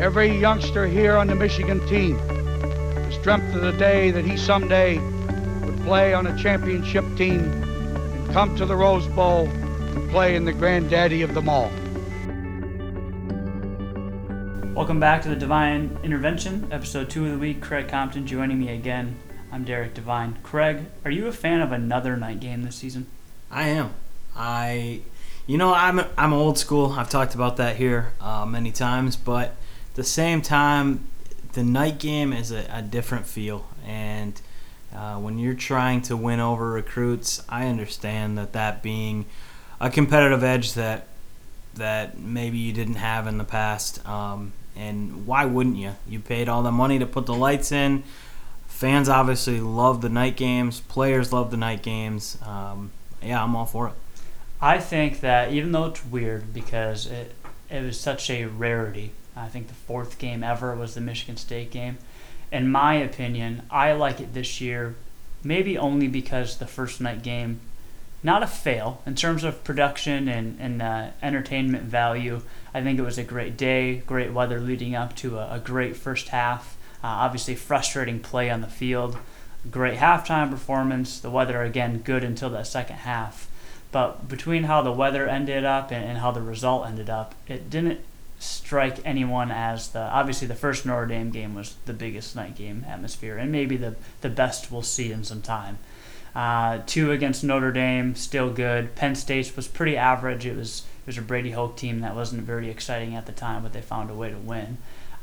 Every youngster here on the Michigan team has dreamt of the day that he someday would play on a championship team and come to the Rose Bowl and play in the granddaddy of them all. Welcome back to the Divine Intervention, episode two of the week. Craig Compton joining me again. I'm Derek Divine. Craig, are you a fan of another night game this season? I am. I, you know, I'm I'm old school. I've talked about that here uh, many times, but at the same time, the night game is a, a different feel, and uh, when you're trying to win over recruits, I understand that that being a competitive edge that that maybe you didn't have in the past. Um, and why wouldn't you? You paid all the money to put the lights in. Fans obviously love the night games. Players love the night games. Um, yeah, I'm all for it. I think that even though it's weird because it it was such a rarity. I think the fourth game ever was the Michigan State game. In my opinion, I like it this year, maybe only because the first night game, not a fail in terms of production and, and uh, entertainment value. I think it was a great day, great weather leading up to a, a great first half. Uh, obviously, frustrating play on the field, great halftime performance. The weather, again, good until that second half. But between how the weather ended up and, and how the result ended up, it didn't strike anyone as the obviously the first Notre Dame game was the biggest night game atmosphere and maybe the the best we'll see in some time. Uh, two against Notre Dame, still good. Penn State was pretty average. It was it was a Brady Hoke team that wasn't very exciting at the time, but they found a way to win.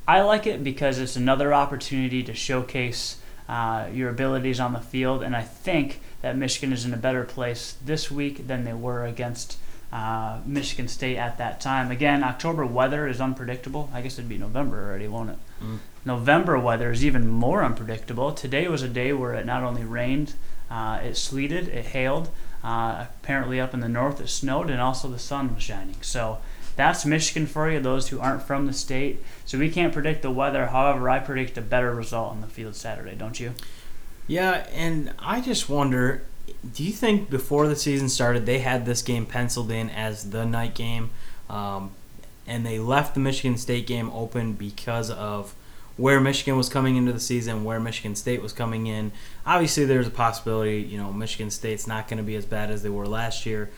I like it because it's another opportunity to showcase uh, your abilities on the field, and I think that Michigan is in a better place this week than they were against uh, Michigan State at that time. Again, October weather is unpredictable. I guess it'd be November already, won't it? Mm. November weather is even more unpredictable. Today was a day where it not only rained, uh, it sleeted, it hailed. Uh, apparently, up in the north, it snowed, and also the sun was shining. So that's Michigan for you, those who aren't from the state. So we can't predict the weather. However, I predict a better result on the field Saturday, don't you? Yeah, and I just wonder do you think before the season started they had this game penciled in as the night game um, and they left the Michigan State game open because of where Michigan was coming into the season, where Michigan State was coming in. Obviously, there's a possibility, you know, Michigan State's not going to be as bad as they were last year.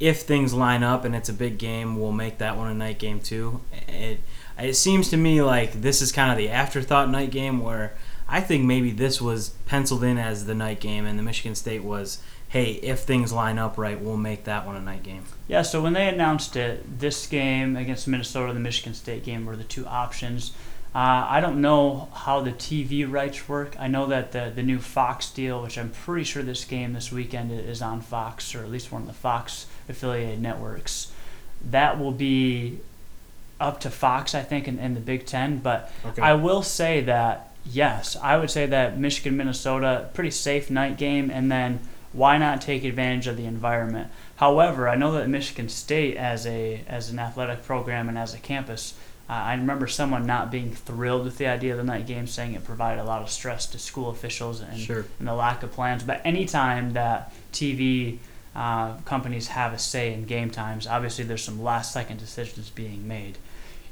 If things line up and it's a big game, we'll make that one a night game too. It, it seems to me like this is kind of the afterthought night game where I think maybe this was penciled in as the night game, and the Michigan State was, hey, if things line up right, we'll make that one a night game. Yeah, so when they announced it, this game against Minnesota and the Michigan State game were the two options. Uh, I don't know how the TV rights work. I know that the, the new Fox deal, which I'm pretty sure this game this weekend is on Fox, or at least one of the Fox affiliated networks, that will be up to Fox, I think, in, in the Big Ten. But okay. I will say that, yes, I would say that Michigan Minnesota, pretty safe night game, and then why not take advantage of the environment? However, I know that Michigan State, as a as an athletic program and as a campus, uh, I remember someone not being thrilled with the idea of the night game, saying it provided a lot of stress to school officials and, sure. and the lack of plans. But anytime that TV uh, companies have a say in game times, obviously there's some last second decisions being made.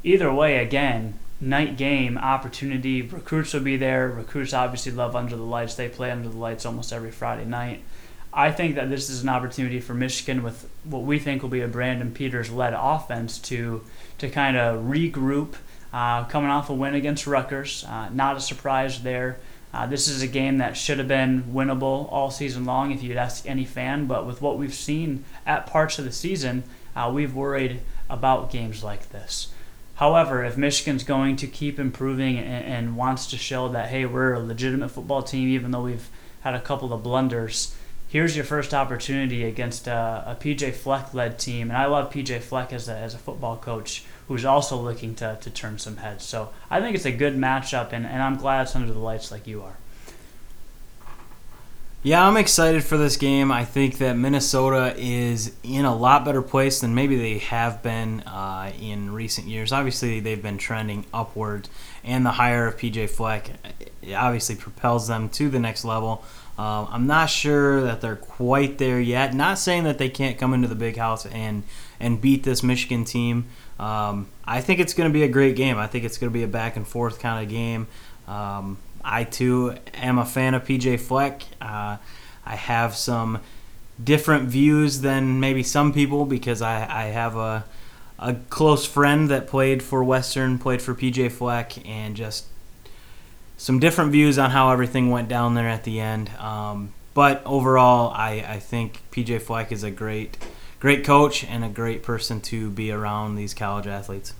Either way, again, night game opportunity. Recruits will be there. Recruits obviously love under the lights. They play under the lights almost every Friday night. I think that this is an opportunity for Michigan with what we think will be a Brandon Peters led offense to to kind of regroup. Uh, coming off a win against Rutgers, uh, not a surprise there. Uh, this is a game that should have been winnable all season long if you'd ask any fan, but with what we've seen at parts of the season, uh, we've worried about games like this. However, if Michigan's going to keep improving and, and wants to show that, hey, we're a legitimate football team, even though we've had a couple of blunders, here's your first opportunity against uh, a, a PJ Fleck led team. And I love PJ Fleck as a, as a football coach who's also looking to, to turn some heads. So I think it's a good matchup, and, and I'm glad it's under the lights like you are. Yeah, I'm excited for this game. I think that Minnesota is in a lot better place than maybe they have been uh, in recent years. Obviously, they've been trending upward, and the hire of PJ Fleck obviously propels them to the next level. Um, I'm not sure that they're quite there yet. Not saying that they can't come into the big house and and beat this Michigan team. Um, I think it's going to be a great game. I think it's going to be a back and forth kind of game. Um, I too am a fan of PJ Fleck. Uh, I have some different views than maybe some people because I, I have a a close friend that played for Western, played for PJ Fleck, and just some different views on how everything went down there at the end. Um, but overall, I, I think PJ Fleck is a great great coach and a great person to be around these college athletes.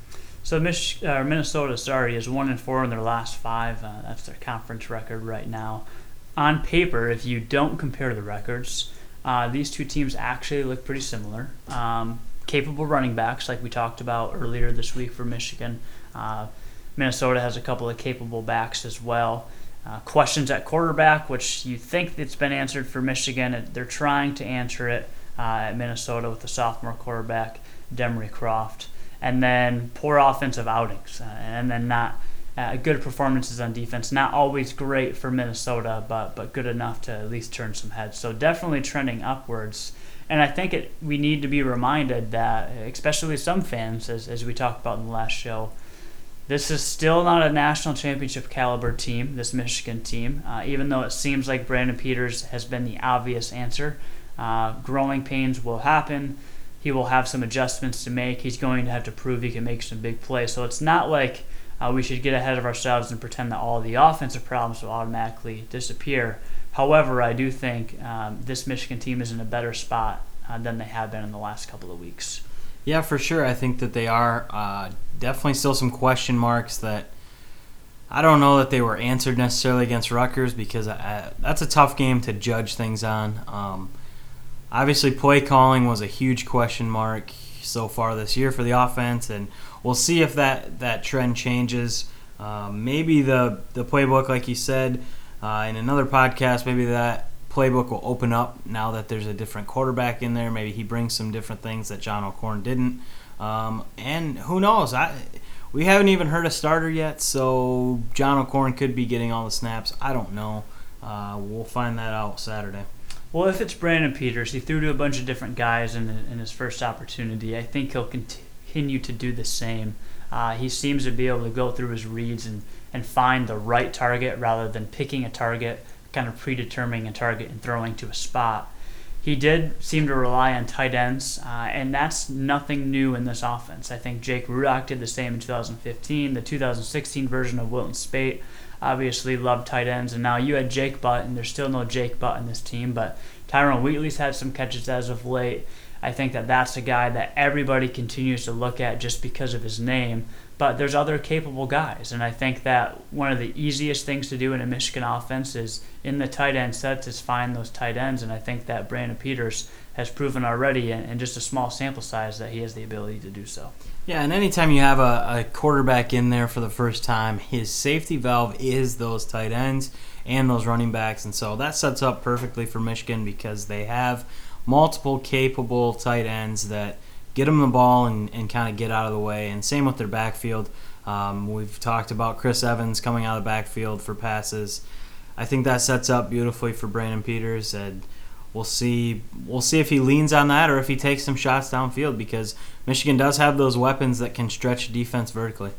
So Mich- uh, Minnesota, sorry, is one and four in their last five. Uh, that's their conference record right now. On paper, if you don't compare the records, uh, these two teams actually look pretty similar. Um, capable running backs, like we talked about earlier this week for Michigan. Uh, Minnesota has a couple of capable backs as well. Uh, questions at quarterback, which you think it's been answered for Michigan. They're trying to answer it uh, at Minnesota with the sophomore quarterback, Demry Croft. And then poor offensive outings, uh, and then not uh, good performances on defense. Not always great for Minnesota, but but good enough to at least turn some heads. So definitely trending upwards. And I think it, we need to be reminded that, especially some fans, as, as we talked about in the last show, this is still not a national championship caliber team, this Michigan team, uh, even though it seems like Brandon Peters has been the obvious answer. Uh, growing pains will happen. He will have some adjustments to make. He's going to have to prove he can make some big plays. So it's not like uh, we should get ahead of ourselves and pretend that all the offensive problems will automatically disappear. However, I do think um, this Michigan team is in a better spot uh, than they have been in the last couple of weeks. Yeah, for sure. I think that they are. Uh, definitely still some question marks that I don't know that they were answered necessarily against Rutgers because I, that's a tough game to judge things on. Um, obviously, play calling was a huge question mark so far this year for the offense, and we'll see if that, that trend changes. Um, maybe the, the playbook, like you said uh, in another podcast, maybe that playbook will open up now that there's a different quarterback in there. Maybe he brings some different things that John O'Korn didn't. Um, and who knows? I we haven't even heard a starter yet, so John O'Korn could be getting all the snaps. I don't know. Uh, we'll find that out Saturday. Well, if it's Brandon Peters, he threw to a bunch of different guys in, in his first opportunity. I think he'll continue to do the same. Uh, he seems to be able to go through his reads and, and find the right target rather than picking a target kind of predetermining a target and throwing to a spot. He did seem to rely on tight ends, uh, and that's nothing new in this offense. I think Jake Rudock did the same in 2015. The 2016 version of Wilton Speight obviously love tight ends, and now you had Jake Butt, and there's still no Jake Butt in this team, but Tyrone Wheatley's had some catches as of late. I think that that's a guy that everybody continues to look at just because of his name, but there's other capable guys. And I think that one of the easiest things to do in a Michigan offense is in the tight end sets is find those tight ends. And I think that Brandon Peters has proven already in, in just a small sample size that he has the ability to do so. Yeah, and anytime you have a, a quarterback in there for the first time, his safety valve is those tight ends and those running backs. And so that sets up perfectly for Michigan because they have multiple capable tight ends that – get them the ball and, and kind of get out of the way. And same with their backfield. Um, we've talked about Chris Evans coming out of the backfield for passes. I think that sets up beautifully for Brandon Peters, and we'll see. We'll see if he leans on that or if he takes some shots downfield because Michigan does have those weapons that can stretch defense vertically.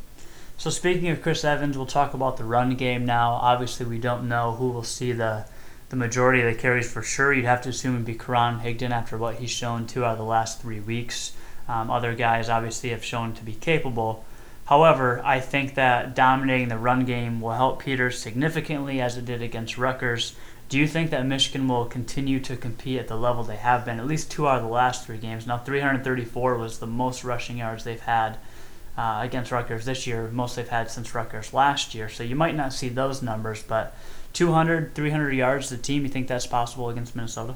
So speaking of Chris Evans, we'll talk about the run game now. Obviously, we don't know who will see the the majority of the carries for sure. You'd have to assume it'd be Karan Higdon after what he's shown two out of the last three weeks. Um, other guys obviously have shown to be capable. However, I think that dominating the run game will help Peters significantly as it did against Rutgers. Do you think that Michigan will continue to compete at the level they have been, at least two out of the last three games? Now, 334 was the most rushing yards they've had uh, against Rutgers this year, most they've had since Rutgers last year. So you might not see those numbers, but 200, 300 yards the team, you think that's possible against Minnesota?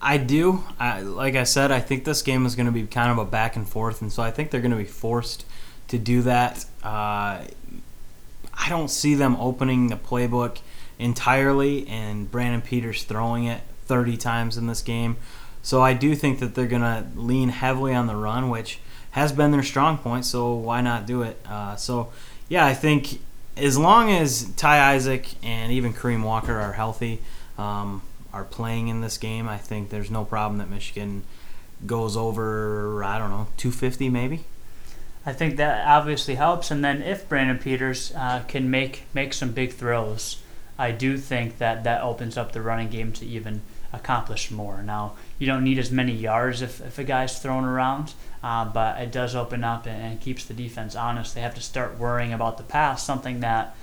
I do. I, like I said, I think this game is going to be kind of a back and forth, and so I think they're going to be forced to do that. Uh, I don't see them opening the playbook entirely and Brandon Peters throwing it 30 times in this game. So I do think that they're going to lean heavily on the run, which has been their strong point. So why not do it? Uh, so yeah, I think as long as Ty Isaac and even Kareem Walker are healthy. Um, are playing in this game, I think there's no problem that Michigan goes over, I don't know, 250 maybe. I think that obviously helps. And then if Brandon Peters uh, can make make some big throws, I do think that that opens up the running game to even accomplish more. Now you don't need as many yards if, if a guy's thrown around, uh, but it does open up and, and, keeps the defense honest. They have to start worrying about the pass, something that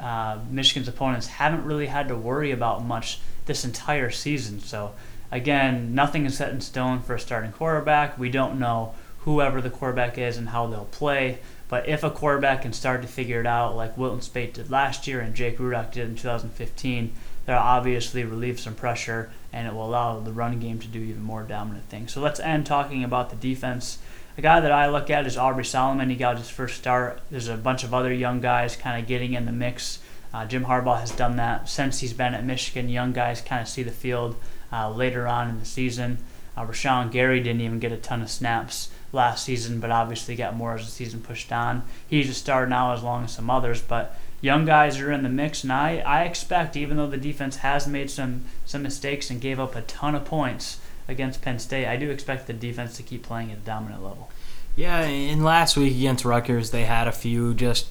uh, Michigan's opponents haven't really had to worry about much this entire season. So again, nothing is set in stone for a starting quarterback. We don't know whoever the quarterback is and how they'll play. But if a quarterback can start to figure it out, like Wilton Speight did last year and Jake Rudock did in 2015, that'll obviously relieve some pressure and it will allow the run game to do even more dominant things. So let's end talking about the defense. A guy that I look at is Aubrey Solomon. He got his first start. There's a bunch of other young guys kind of getting in the mix. Uh, Jim Harbaugh has done that since he's been at Michigan. Young guys kind of see the field uh, later on in the season. Uh, Rashan Gary didn't even get a ton of snaps last season, but obviously got more as the season pushed on. He's a star now as long as some others, but young guys are in the mix, and I, I expect, even though the defense has made some, some mistakes and gave up a ton of points against Penn State, I do expect the defense to keep playing at a dominant level. Yeah, in last week against Rutgers, they had a few just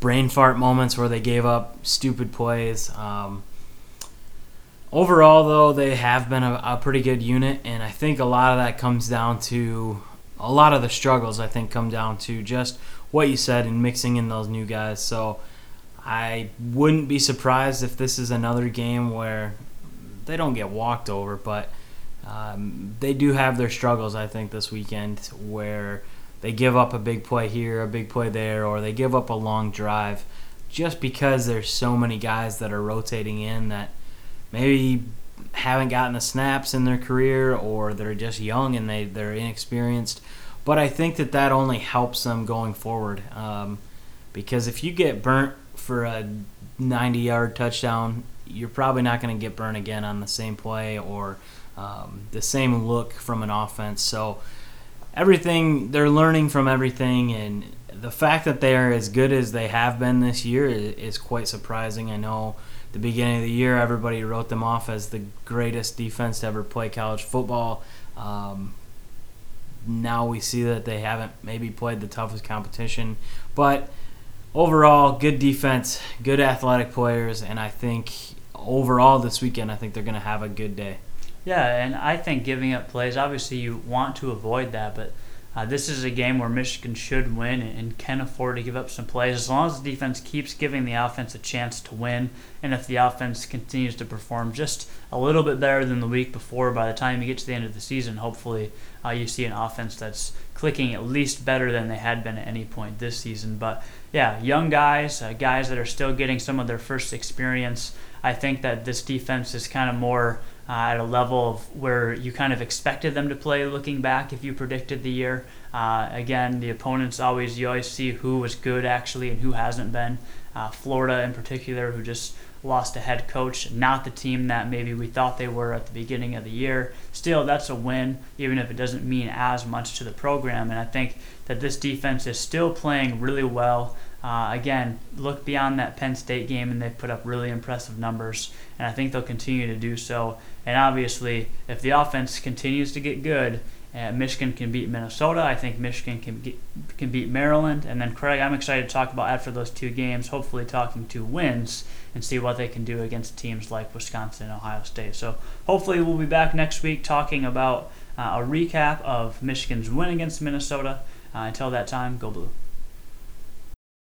brain fart moments where they gave up stupid plays. Um, overall, though, they have been a, a pretty good unit, and I think a lot of that comes down to a lot of the struggles. I think come down to just what you said and mixing in those new guys. So I wouldn't be surprised if this is another game where they don't get walked over, but um, they do have their struggles. I think this weekend where they give up a big play here, a big play there, or they give up a long drive, just because there's so many guys that are rotating in that maybe haven't gotten the snaps in their career or they're just young and they, they're inexperienced. But I think that that only helps them going forward. Um, because if you get burnt for a 90 yard touchdown, you're probably not going to get burnt again on the same play or um, the same look from an offense. So everything, they're learning from everything. And the fact that they are as good as they have been this year is, is quite surprising. I know the beginning of the year, everybody wrote them off as the greatest defense to ever play college football. Um, now we see that they haven't maybe played the toughest competition, but overall, good defense, good athletic players, and I think overall this weekend, I think they're going to have a good day. Yeah, and I think giving up plays, obviously, you want to avoid that, but uh, this is a game where Michigan should win and can afford to give up some plays as long as the defense keeps giving the offense a chance to win. And if the offense continues to perform just a little bit better than the week before, by the time you get to the end of the season, hopefully uh, you see an offense that's clicking at least better than they had been at any point this season. But yeah, young guys, uh, guys that are still getting some of their first experience. I think that this defense is kind of more uh, at a level of where you kind of expected them to play looking back if you predicted the year. Uh, again, the opponents always, you always see who was good actually and who hasn't been. Uh, Florida in particular, who just lost a head coach, not the team that maybe we thought they were at the beginning of the year. Still, that's a win, even if it doesn't mean as much to the program. And I think that this defense is still playing really well. Uh, again, look beyond that Penn State game, and they've put up really impressive numbers, and I think they'll continue to do so. And obviously, if the offense continues to get good, uh, Michigan can beat Minnesota. I think Michigan can get, can beat Maryland, and then Craig, I'm excited to talk about after those two games. Hopefully, talking two wins and see what they can do against teams like Wisconsin and Ohio State. So hopefully, we'll be back next week talking about uh, a recap of Michigan's win against Minnesota. Uh, until that time, go blue.